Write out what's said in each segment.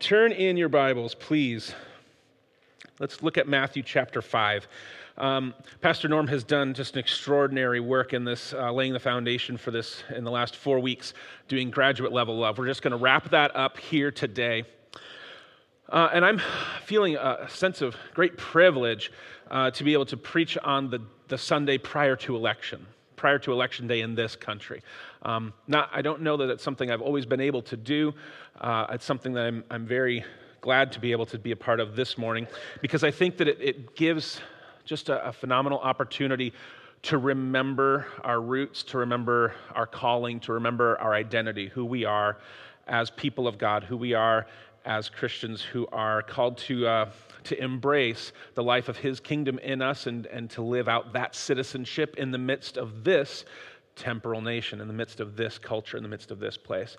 turn in your Bibles, please. Let's look at Matthew chapter 5. Um, Pastor Norm has done just an extraordinary work in this, uh, laying the foundation for this in the last four weeks, doing graduate level love. We're just going to wrap that up here today. Uh, and I'm feeling a sense of great privilege uh, to be able to preach on the, the Sunday prior to election, prior to election day in this country. Um, not, I don't know that it's something I've always been able to do. Uh, it's something that I'm, I'm very glad to be able to be a part of this morning because I think that it, it gives just a, a phenomenal opportunity to remember our roots, to remember our calling, to remember our identity, who we are as people of God, who we are as Christians who are called to, uh, to embrace the life of His kingdom in us and, and to live out that citizenship in the midst of this temporal nation, in the midst of this culture, in the midst of this place.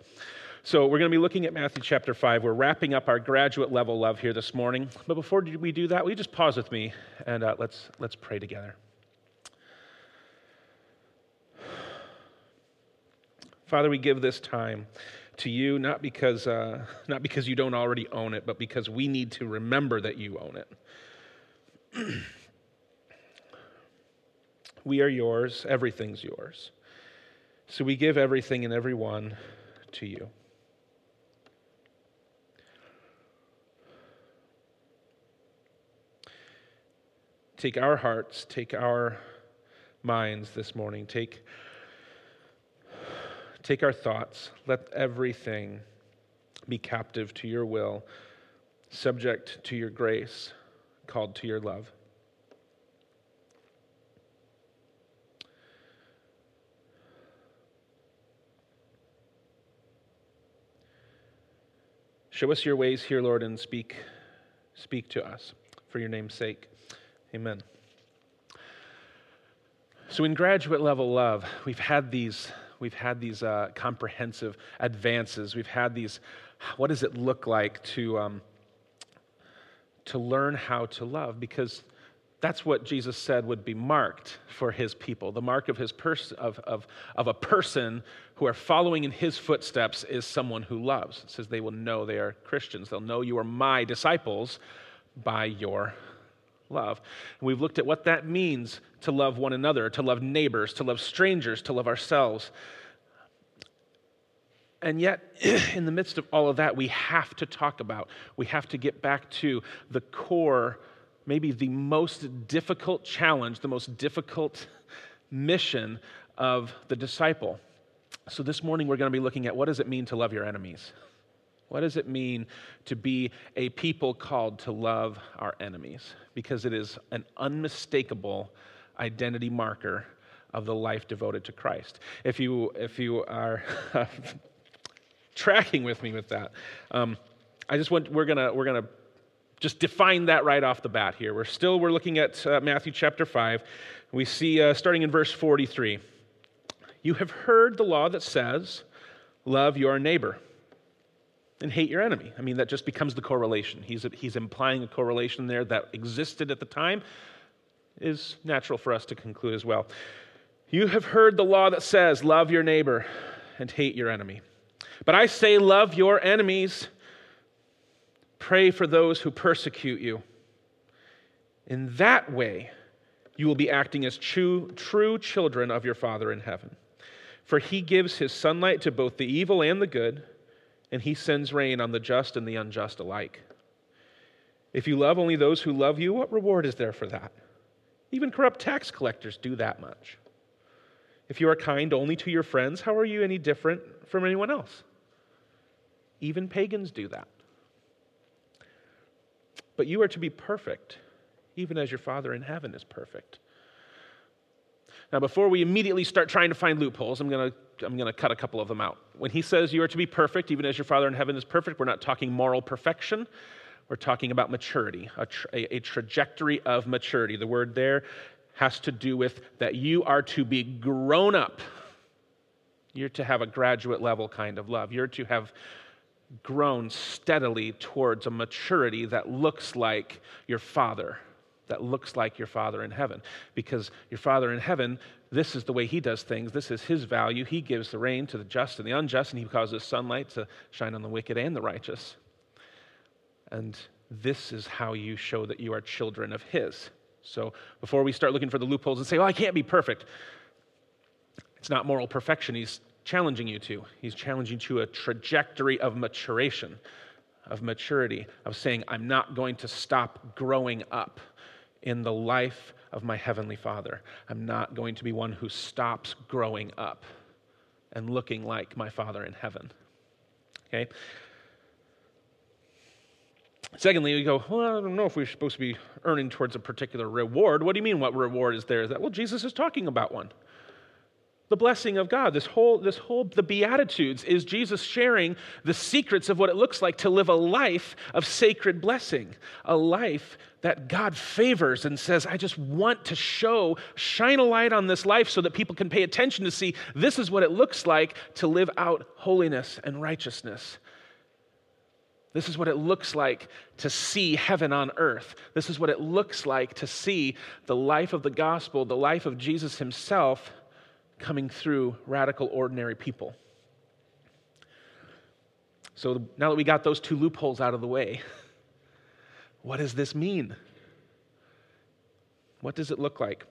So, we're going to be looking at Matthew chapter 5. We're wrapping up our graduate level love here this morning. But before we do that, will you just pause with me and uh, let's, let's pray together. Father, we give this time to you, not because, uh, not because you don't already own it, but because we need to remember that you own it. we are yours, everything's yours. So we give everything and everyone to you. Take our hearts, take our minds this morning, take, take our thoughts, let everything be captive to your will, subject to your grace, called to your love. Show us your ways here, Lord, and speak, speak to us for your name's sake. Amen. So, in graduate level love, we've had these, we've had these uh, comprehensive advances. We've had these, what does it look like to, um, to learn how to love? Because that's what Jesus said would be marked for his people. The mark of, his pers- of, of, of a person who are following in his footsteps is someone who loves. It says they will know they are Christians. They'll know you are my disciples by your love. And we've looked at what that means to love one another, to love neighbors, to love strangers, to love ourselves. And yet, in the midst of all of that, we have to talk about, we have to get back to the core, maybe the most difficult challenge, the most difficult mission of the disciple. So, this morning we're going to be looking at what does it mean to love your enemies? What does it mean to be a people called to love our enemies? Because it is an unmistakable identity marker of the life devoted to Christ. If you, if you are tracking with me with that, um, I just want, we're gonna, we're gonna just define that right off the bat here. We're still, we're looking at uh, Matthew chapter 5. We see, uh, starting in verse 43, you have heard the law that says, love your neighbor and hate your enemy. I mean, that just becomes the correlation. He's, he's implying a correlation there that existed at the time, is natural for us to conclude as well. You have heard the law that says, Love your neighbor and hate your enemy. But I say, Love your enemies, pray for those who persecute you. In that way, you will be acting as true, true children of your Father in heaven. For he gives his sunlight to both the evil and the good and he sends rain on the just and the unjust alike. If you love only those who love you, what reward is there for that? Even corrupt tax collectors do that much. If you are kind only to your friends, how are you any different from anyone else? Even pagans do that. But you are to be perfect, even as your Father in heaven is perfect. Now, before we immediately start trying to find loopholes, I'm going to, I'm going to cut a couple of them out. When he says you are to be perfect, even as your Father in heaven is perfect, we're not talking moral perfection. We're talking about maturity, a, tra- a trajectory of maturity. The word there has to do with that you are to be grown up. You're to have a graduate level kind of love. You're to have grown steadily towards a maturity that looks like your Father that looks like your Father in heaven. Because your Father in heaven, this is the way He does things. This is His value. He gives the rain to the just and the unjust, and He causes sunlight to shine on the wicked and the righteous. And this is how you show that you are children of His. So before we start looking for the loopholes and say, well, I can't be perfect, it's not moral perfection He's challenging you to. He's challenging you to a trajectory of maturation, of maturity, of saying, I'm not going to stop growing up in the life of my Heavenly Father. I'm not going to be one who stops growing up and looking like my Father in heaven. Okay? Secondly, we go, well, I don't know if we're supposed to be earning towards a particular reward. What do you mean, what reward is there? Is that, well, Jesus is talking about one. The blessing of God, this whole, this whole, the Beatitudes is Jesus sharing the secrets of what it looks like to live a life of sacred blessing, a life that God favors and says, I just want to show, shine a light on this life so that people can pay attention to see this is what it looks like to live out holiness and righteousness. This is what it looks like to see heaven on earth. This is what it looks like to see the life of the gospel, the life of Jesus himself coming through radical, ordinary people. So now that we got those two loopholes out of the way, what does this mean? What does it look like?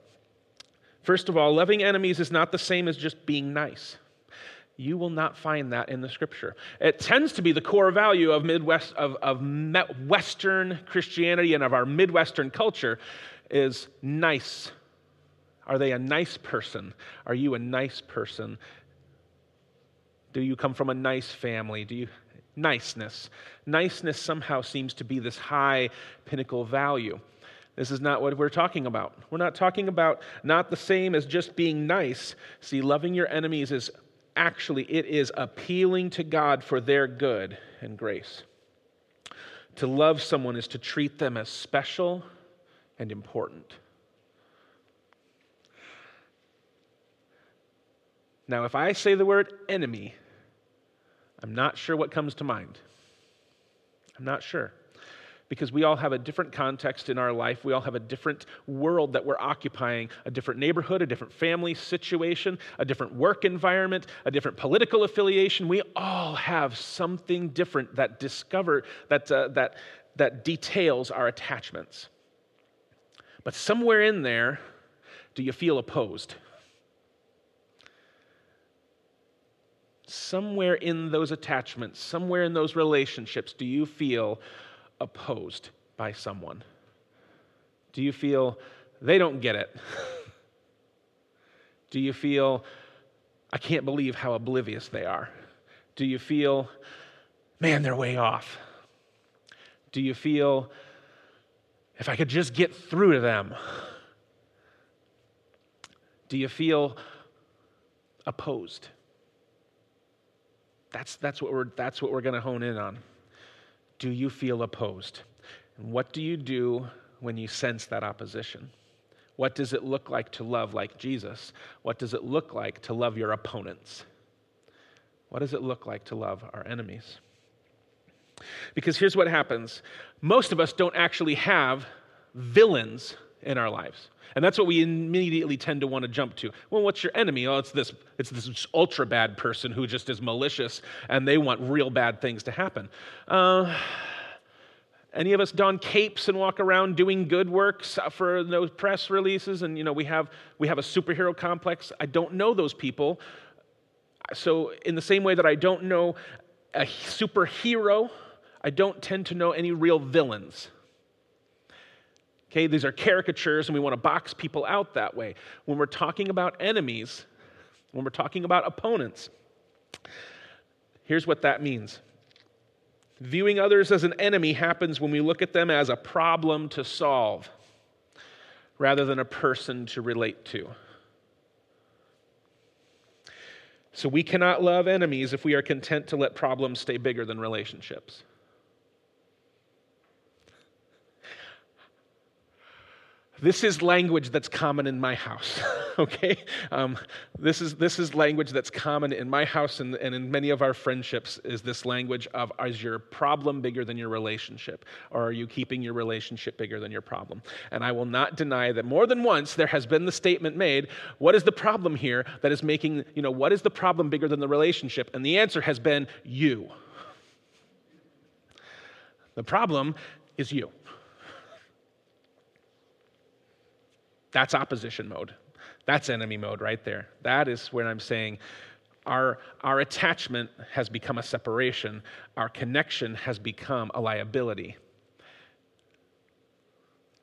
First of all, loving enemies is not the same as just being nice. You will not find that in the scripture. It tends to be the core value of Midwest of, of Western Christianity and of our Midwestern culture is nice. Are they a nice person? Are you a nice person? Do you come from a nice family? Do you niceness? Niceness somehow seems to be this high pinnacle value. This is not what we're talking about. We're not talking about not the same as just being nice. See, loving your enemies is actually it is appealing to God for their good and grace. To love someone is to treat them as special and important. Now, if I say the word enemy, I'm not sure what comes to mind. I'm not sure because we all have a different context in our life. We all have a different world that we're occupying, a different neighborhood, a different family situation, a different work environment, a different political affiliation. We all have something different that discover that uh, that that details our attachments. But somewhere in there, do you feel opposed? Somewhere in those attachments, somewhere in those relationships, do you feel opposed by someone? Do you feel they don't get it? Do you feel, I can't believe how oblivious they are? Do you feel, man, they're way off? Do you feel, if I could just get through to them? Do you feel opposed? That's, that's what we're, that's what we're going to hone in on do you feel opposed? And what do you do when you sense that opposition? What does it look like to love like Jesus? What does it look like to love your opponents? What does it look like to love our enemies? Because here's what happens most of us don't actually have villains in our lives. And that's what we immediately tend to want to jump to. Well, what's your enemy? Oh, it's this, it's this ultra bad person who just is malicious and they want real bad things to happen. Uh, any of us don capes and walk around doing good works for those press releases and you know we have we have a superhero complex i don't know those people so in the same way that i don't know a superhero i don't tend to know any real villains Okay, these are caricatures, and we want to box people out that way. When we're talking about enemies, when we're talking about opponents, here's what that means. Viewing others as an enemy happens when we look at them as a problem to solve rather than a person to relate to. So we cannot love enemies if we are content to let problems stay bigger than relationships. This is language that's common in my house, okay? Um, this, is, this is language that's common in my house and, and in many of our friendships is this language of is your problem bigger than your relationship? Or are you keeping your relationship bigger than your problem? And I will not deny that more than once there has been the statement made, what is the problem here that is making, you know, what is the problem bigger than the relationship? And the answer has been you. The problem is you. That's opposition mode. That's enemy mode right there. That is when I'm saying our, our attachment has become a separation, our connection has become a liability.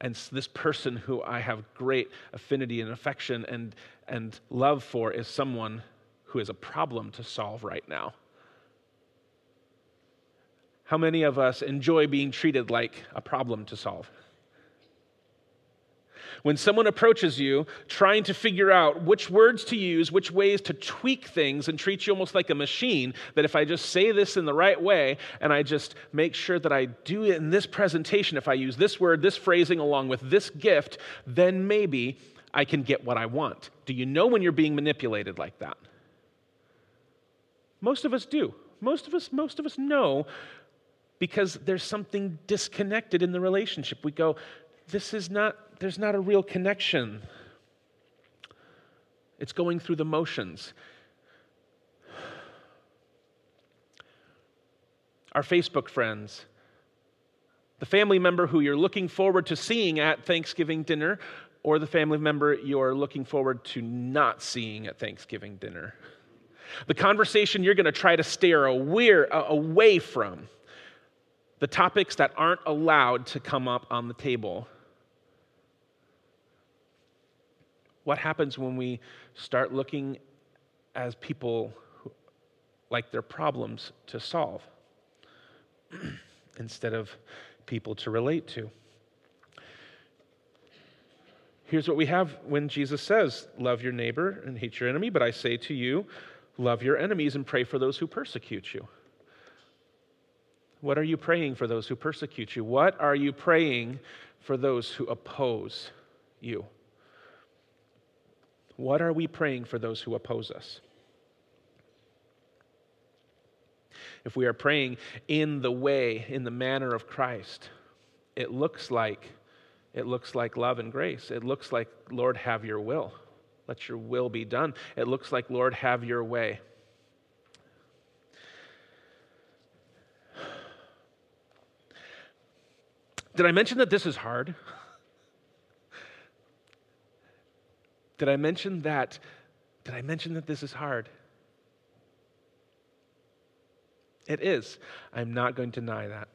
And this person who I have great affinity and affection and, and love for is someone who is a problem to solve right now. How many of us enjoy being treated like a problem to solve? When someone approaches you trying to figure out which words to use, which ways to tweak things, and treat you almost like a machine, that if I just say this in the right way and I just make sure that I do it in this presentation, if I use this word, this phrasing along with this gift, then maybe I can get what I want. Do you know when you're being manipulated like that? Most of us do. Most of us, most of us know because there's something disconnected in the relationship. We go, this is not there's not a real connection. It's going through the motions. Our Facebook friends, the family member who you're looking forward to seeing at Thanksgiving dinner, or the family member you're looking forward to not seeing at Thanksgiving dinner. The conversation you're going to try to steer away from. The topics that aren't allowed to come up on the table. What happens when we start looking as people who, like their problems to solve instead of people to relate to? Here's what we have when Jesus says, Love your neighbor and hate your enemy, but I say to you, love your enemies and pray for those who persecute you. What are you praying for those who persecute you? What are you praying for those who oppose you? What are we praying for those who oppose us? If we are praying in the way, in the manner of Christ, it looks like it looks like love and grace. It looks like, Lord, have your will. Let your will be done. It looks like, Lord, have your way. Did I mention that this is hard? Did I mention that? Did I mention that this is hard? It is. I'm not going to deny that.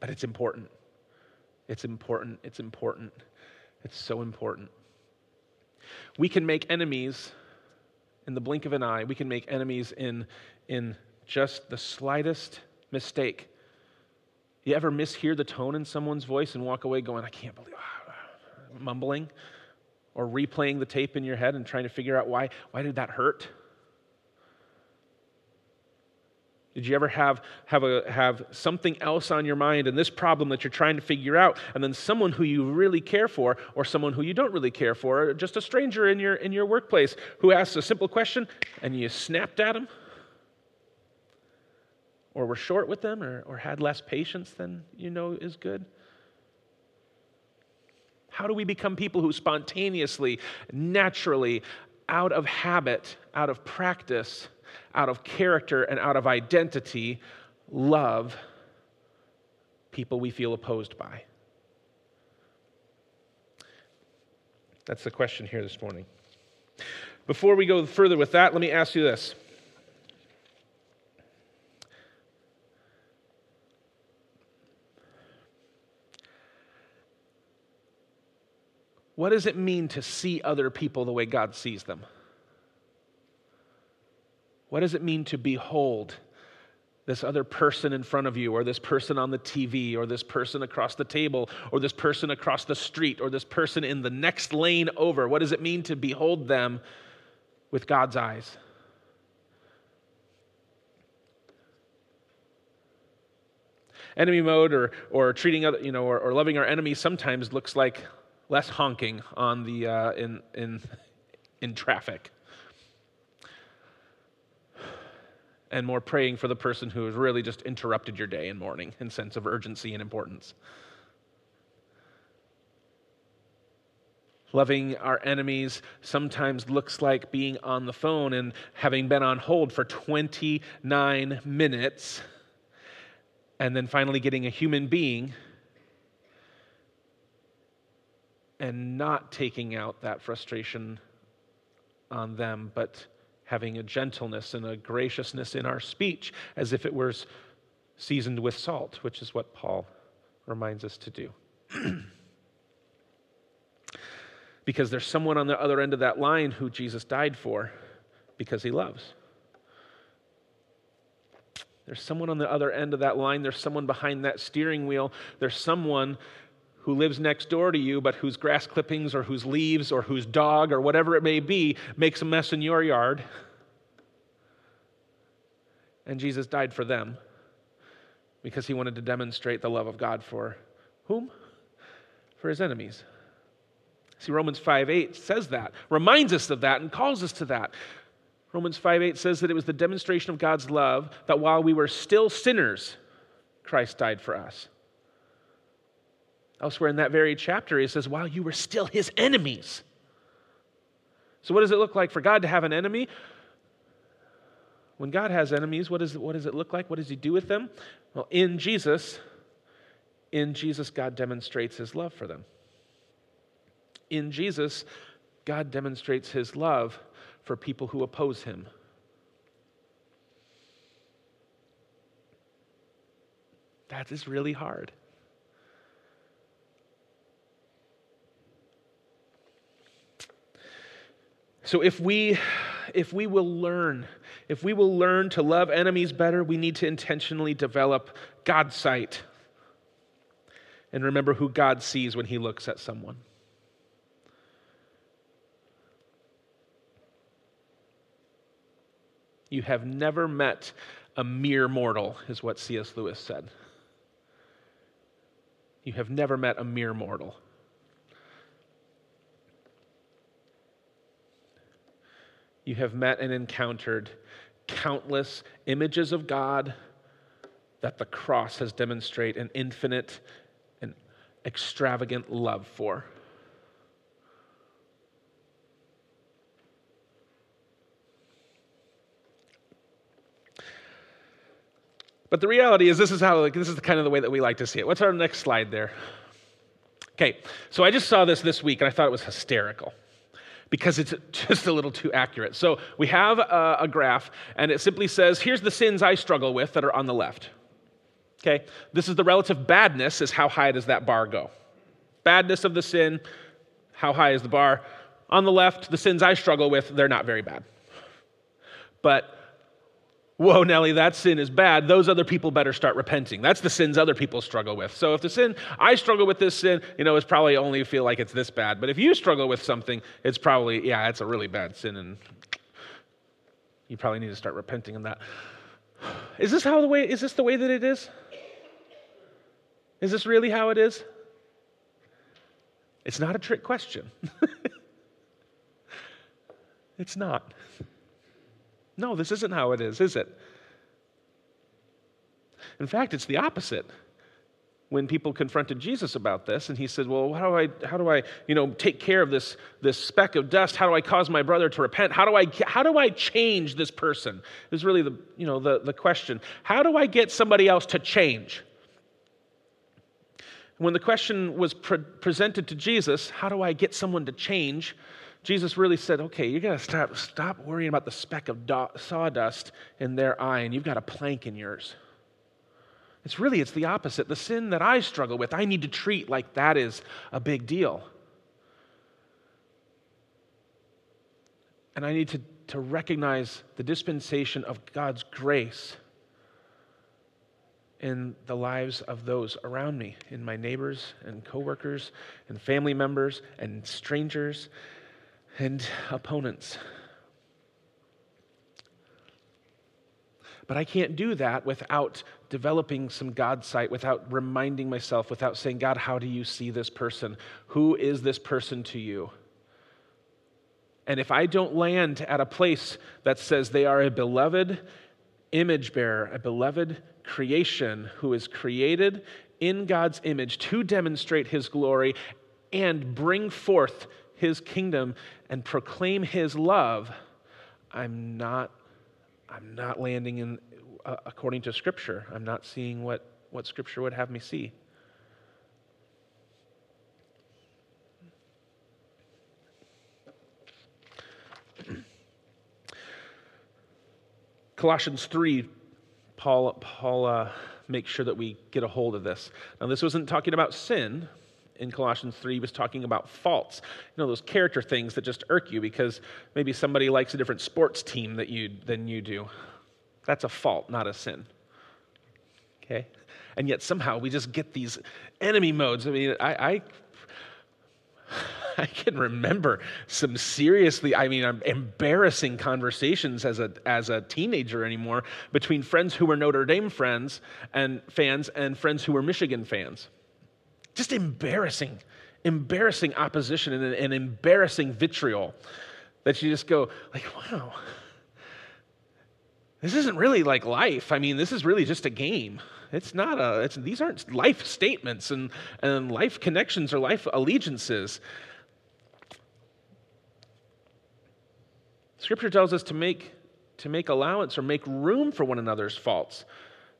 But it's important. It's important. It's important. It's so important. We can make enemies in the blink of an eye. We can make enemies in, in just the slightest mistake. You ever mishear the tone in someone's voice and walk away going, I can't believe, mumbling or replaying the tape in your head and trying to figure out why, why did that hurt? Did you ever have, have, a, have something else on your mind and this problem that you're trying to figure out, and then someone who you really care for, or someone who you don't really care for, or just a stranger in your, in your workplace who asks a simple question and you snapped at them? Or were short with them, or, or had less patience than you know is good? How do we become people who spontaneously, naturally, out of habit, out of practice, out of character, and out of identity, love people we feel opposed by? That's the question here this morning. Before we go further with that, let me ask you this What does it mean to see other people the way God sees them? What does it mean to behold this other person in front of you, or this person on the TV, or this person across the table, or this person across the street, or this person in the next lane over? What does it mean to behold them with God's eyes? Enemy mode or, or treating other, you know, or, or loving our enemies sometimes looks like less honking on the, uh, in, in, in traffic. And more praying for the person who has really just interrupted your day and morning in sense of urgency and importance. Loving our enemies sometimes looks like being on the phone and having been on hold for 29 minutes and then finally getting a human being and not taking out that frustration on them, but having a gentleness and a graciousness in our speech as if it was seasoned with salt, which is what Paul reminds us to do. because there's someone on the other end of that line who Jesus died for because he loves. There's someone on the other end of that line. There's someone behind that steering wheel. There's someone who lives next door to you, but whose grass clippings or whose leaves or whose dog or whatever it may be makes a mess in your yard. And Jesus died for them because he wanted to demonstrate the love of God for whom? For his enemies. See, Romans 5 8 says that, reminds us of that, and calls us to that. Romans 5 8 says that it was the demonstration of God's love that while we were still sinners, Christ died for us. Elsewhere in that very chapter, he says, while you were still his enemies. So, what does it look like for God to have an enemy? When God has enemies, what, is, what does it look like? What does he do with them? Well, in Jesus, in Jesus, God demonstrates his love for them. In Jesus, God demonstrates his love for people who oppose him. That is really hard. So if we if we will learn, if we will learn to love enemies better, we need to intentionally develop God's sight. And remember who God sees when he looks at someone. You have never met a mere mortal, is what C.S. Lewis said. You have never met a mere mortal. You have met and encountered countless images of God that the cross has demonstrated an infinite and extravagant love for. But the reality is, this is how like, this is the kind of the way that we like to see it. What's our next slide there? Okay, so I just saw this this week and I thought it was hysterical because it's just a little too accurate. So we have a, a, graph, and it simply says, here's the sins I struggle with that are on the left. Okay, this is the relative badness, is how high does that bar go? Badness of the sin, how high is the bar? On the left, the sins I struggle with, they're not very bad. But whoa, Nellie, that sin is bad. Those other people better start repenting. That's the sins other people struggle with. So if the sin, I struggle with this sin, you know, it's probably only feel like it's this bad. But if you struggle with something, it's probably, yeah, it's a really bad sin and you probably need to start repenting in that. Is this how the way, is this the way that it is? Is this really how it is? It's not a trick question. it's not. No, this isn't how it is, is it? In fact, it's the opposite. When people confronted Jesus about this, and he said, Well, how do I, how do I you know, take care of this, this speck of dust? How do I cause my brother to repent? How do I, how do I change this person? Is really the, you know, the, the question. How do I get somebody else to change? When the question was pre- presented to Jesus, How do I get someone to change? Jesus really said, okay, you got to stop, stop worrying about the speck of do- sawdust in their eye, and you've got a plank in yours. It's really, it's the opposite. The sin that I struggle with, I need to treat like that is a big deal. And I need to, to recognize the dispensation of God's grace in the lives of those around me, in my neighbors and coworkers and family members and strangers and opponents. But I can't do that without developing some God sight, without reminding myself, without saying, God, how do you see this person? Who is this person to you? And if I don't land at a place that says they are a beloved image bearer, a beloved creation who is created in God's image to demonstrate his glory and bring forth his kingdom and proclaim his love, I'm not, I'm not landing in uh, according to scripture. I'm not seeing what what Scripture would have me see. Colossians 3, Paul, Paul uh, makes sure that we get a hold of this. Now, this wasn't talking about sin. In Colossians 3, he was talking about faults. You know, those character things that just irk you because maybe somebody likes a different sports team that you, than you do. That's a fault, not a sin. Okay? And yet somehow we just get these enemy modes. I mean, I, I I can remember some seriously, I mean, um, embarrassing conversations as a, as a teenager anymore between friends who were Notre Dame friends and fans and friends who were Michigan fans. Just embarrassing, embarrassing opposition and, and embarrassing vitriol that you just go like, wow, this isn't really like life. I mean, this is really just a game. It's not a, it's, these aren't life statements and, and life connections or life allegiances. Scripture tells us to make, to make allowance or make room for one another's faults.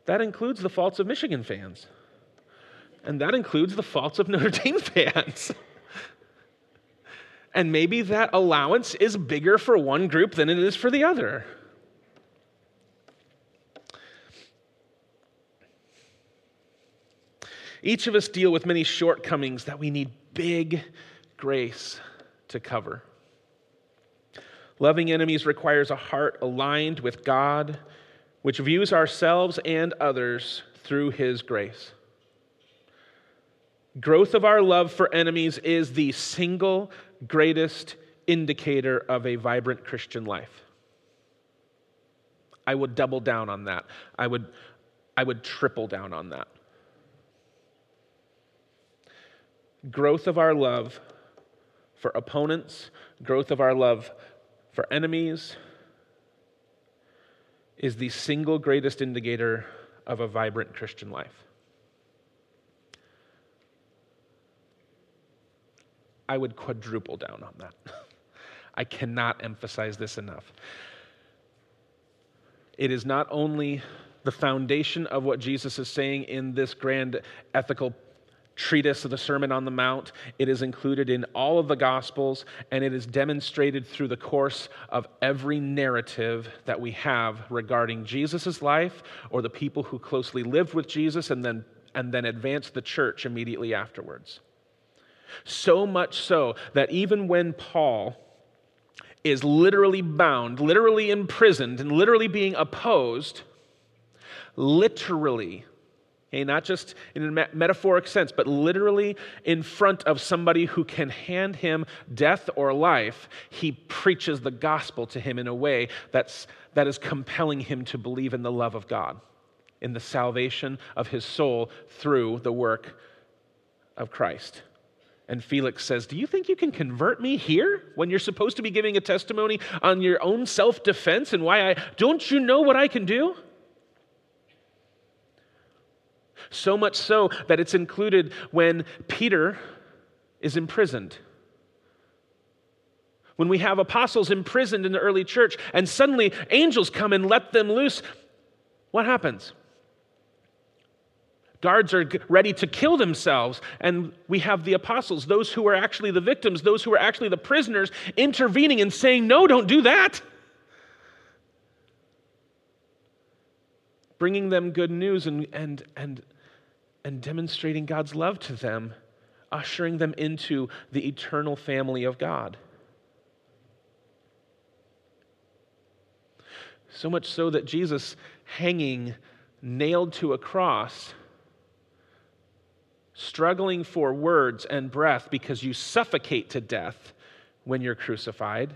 That includes the faults of Michigan fans. And that includes the faults of Notre Dame fans. and maybe that allowance is bigger for one group than it is for the other. Each of us deal with many shortcomings that we need big grace to cover. Loving enemies requires a heart aligned with God, which views ourselves and others through His grace. Growth of our love for enemies is the single greatest indicator of a vibrant Christian life. I would double down on that. I would, I would triple down on that. Growth of our love for opponents, growth of our love for enemies is the single greatest indicator of a vibrant Christian life. I would quadruple down on that. I cannot emphasize this enough. It is not only the foundation of what Jesus is saying in this grand ethical treatise of the Sermon on the Mount. It is included in all of the Gospels, and it is demonstrated through the course of every narrative that we have regarding Jesus' life or the people who closely lived with Jesus and then, and then advanced the church immediately afterwards. So much so that even when Paul is literally bound, literally imprisoned, and literally being opposed, literally Okay, not just in a metaphoric sense, but literally in front of somebody who can hand him death or life, he preaches the gospel to him in a way that's, that is compelling him to believe in the love of God, in the salvation of his soul through the work of Christ. And Felix says, Do you think you can convert me here when you're supposed to be giving a testimony on your own self defense and why I don't you know what I can do? So much so that it's included when Peter is imprisoned. When we have apostles imprisoned in the early church and suddenly angels come and let them loose, what happens? Guards are ready to kill themselves, and we have the apostles, those who are actually the victims, those who are actually the prisoners, intervening and saying, No, don't do that. Bringing them good news and, and, and and demonstrating God's love to them, ushering them into the eternal family of God. So much so that Jesus, hanging, nailed to a cross, struggling for words and breath because you suffocate to death when you're crucified,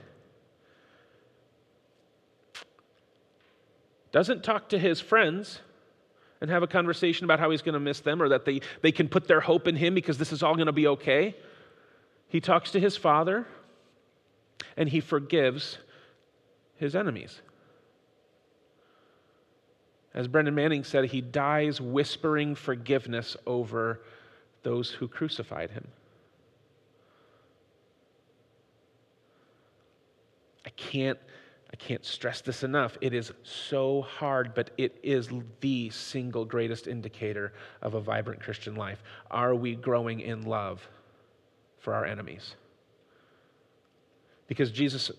doesn't talk to his friends and have a conversation about how he's going to miss them or that they, they can put their hope in him because this is all going to be okay. He talks to his father and he forgives his enemies. As Brennan Manning said, he dies whispering forgiveness over those who crucified him. I can't I can't stress this enough. It is so hard, but it is the single greatest indicator of a vibrant Christian life. Are we growing in love for our enemies? Because Jesus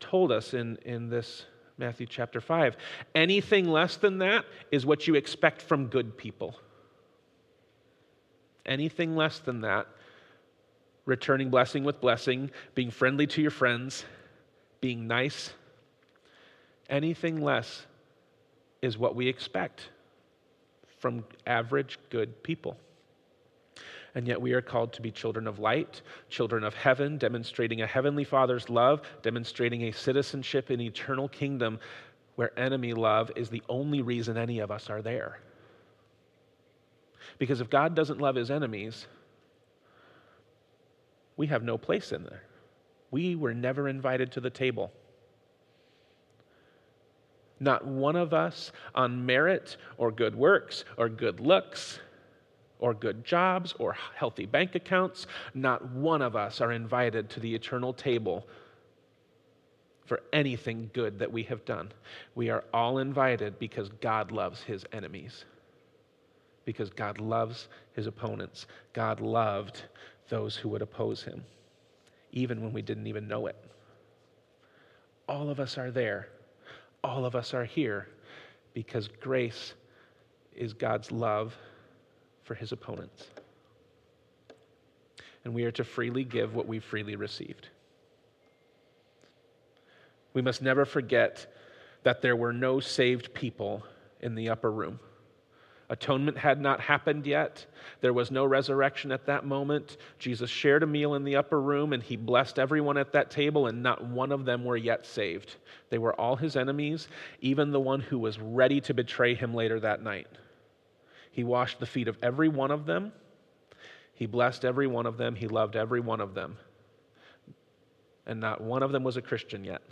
told us in, in this Matthew chapter 5 anything less than that is what you expect from good people. Anything less than that, returning blessing with blessing, being friendly to your friends, being nice, anything less is what we expect from average good people. And yet we are called to be children of light, children of heaven, demonstrating a heavenly Father's love, demonstrating a citizenship in eternal kingdom where enemy love is the only reason any of us are there. Because if God doesn't love his enemies, we have no place in there. We were never invited to the table. Not one of us on merit or good works or good looks or good jobs or healthy bank accounts, not one of us are invited to the eternal table for anything good that we have done. We are all invited because God loves his enemies, because God loves his opponents. God loved those who would oppose him, even when we didn't even know it. All of us are there. All of us are here because grace is God's love for his opponents. And we are to freely give what we freely received. We must never forget that there were no saved people in the upper room. Atonement had not happened yet. There was no resurrection at that moment. Jesus shared a meal in the upper room and he blessed everyone at that table, and not one of them were yet saved. They were all his enemies, even the one who was ready to betray him later that night. He washed the feet of every one of them. He blessed every one of them. He loved every one of them. And not one of them was a Christian yet.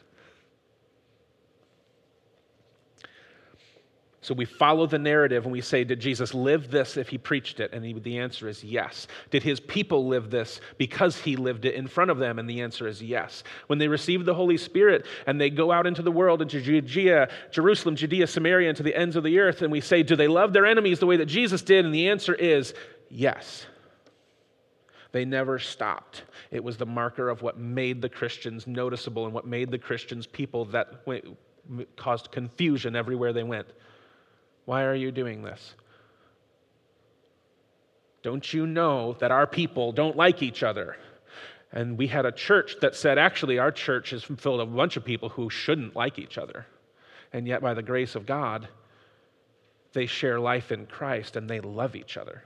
So we follow the narrative and we say, Did Jesus live this if he preached it? And he, the answer is yes. Did his people live this because he lived it in front of them? And the answer is yes. When they receive the Holy Spirit and they go out into the world, into Judea, Jerusalem, Judea, Samaria, and to the ends of the earth, and we say, Do they love their enemies the way that Jesus did? And the answer is yes. They never stopped. It was the marker of what made the Christians noticeable and what made the Christians people that caused confusion everywhere they went. Why are you doing this? Don't you know that our people don't like each other? And we had a church that said, actually, our church is filled with a bunch of people who shouldn't like each other. And yet, by the grace of God, they share life in Christ and they love each other.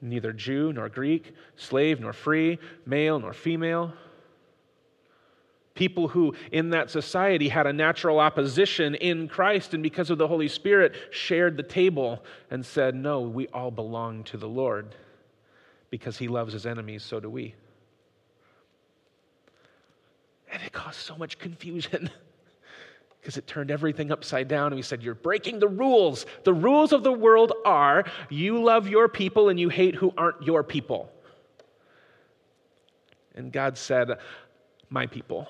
Neither Jew nor Greek, slave nor free, male nor female people who in that society had a natural opposition in Christ and because of the Holy Spirit shared the table and said, No, we all belong to the Lord. Because he loves his enemies, so do we. And it caused so much confusion because it turned everything upside down. And we said, You're breaking the rules. The rules of the world are you love your people and you hate who aren't your people. And God said, My people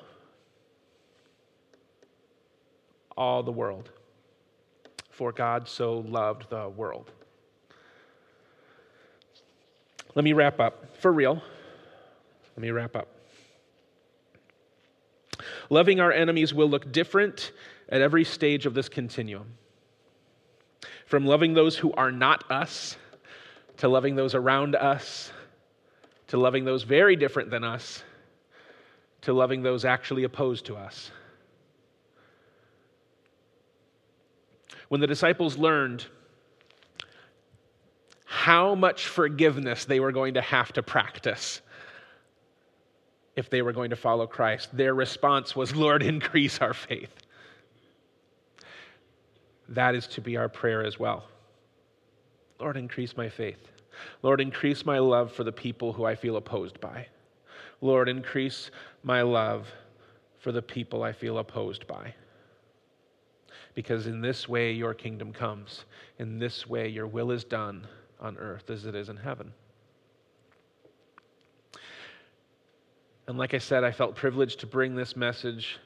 all the world. For God so loved the world. Let me wrap up. For real. Let me wrap up. Loving our enemies will look different at every stage of this continuum. From loving those who are not us, to loving those around us, to loving those very different than us, to loving those actually opposed to us. When the disciples learned how much forgiveness they were going to have to practice if they were going to follow Christ, their response was, Lord, increase our faith. That is to be our prayer as well. Lord, increase my faith. Lord, increase my love for the people who I feel opposed by. Lord, increase my love for the people I feel opposed by because in this way your kingdom comes. In this way your will is done on earth as it is in heaven. And like I said, I felt privileged to bring this message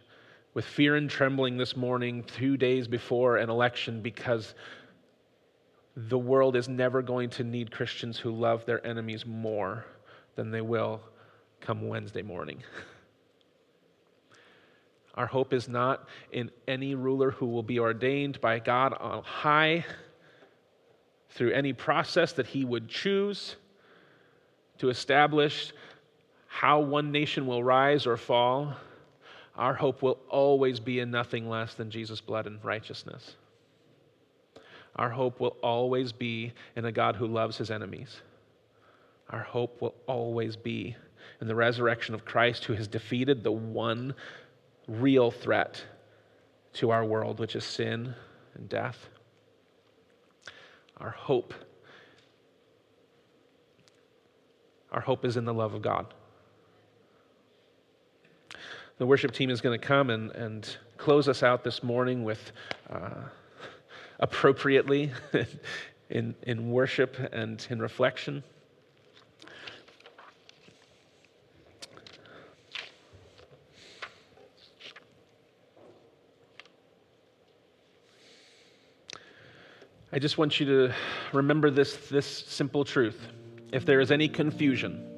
with fear and trembling this morning, two days before an election, because the world is never going to need Christians who love their enemies more than they will come Wednesday morning. Our hope is not in any ruler who will be ordained by God on high through any process that he would choose to establish how one nation will rise or fall. Our hope will always be in nothing less than Jesus' blood and righteousness. Our hope will always be in a God who loves his enemies. Our hope will always be in the resurrection of Christ who has defeated the one real threat to our world, which is sin and death. Our hope. Our hope is in the love of God. The worship team is going to come and, and close us out this morning with. Uh, appropriately in, in worship and in reflection. I just want you to remember this, this simple truth. If there is any confusion,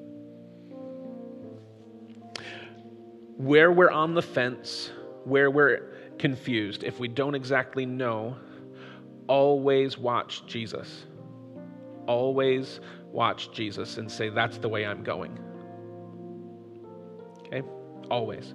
where we're on the fence, where we're confused, if we don't exactly know, always watch Jesus. Always watch Jesus and say, That's the way I'm going. Okay? Always.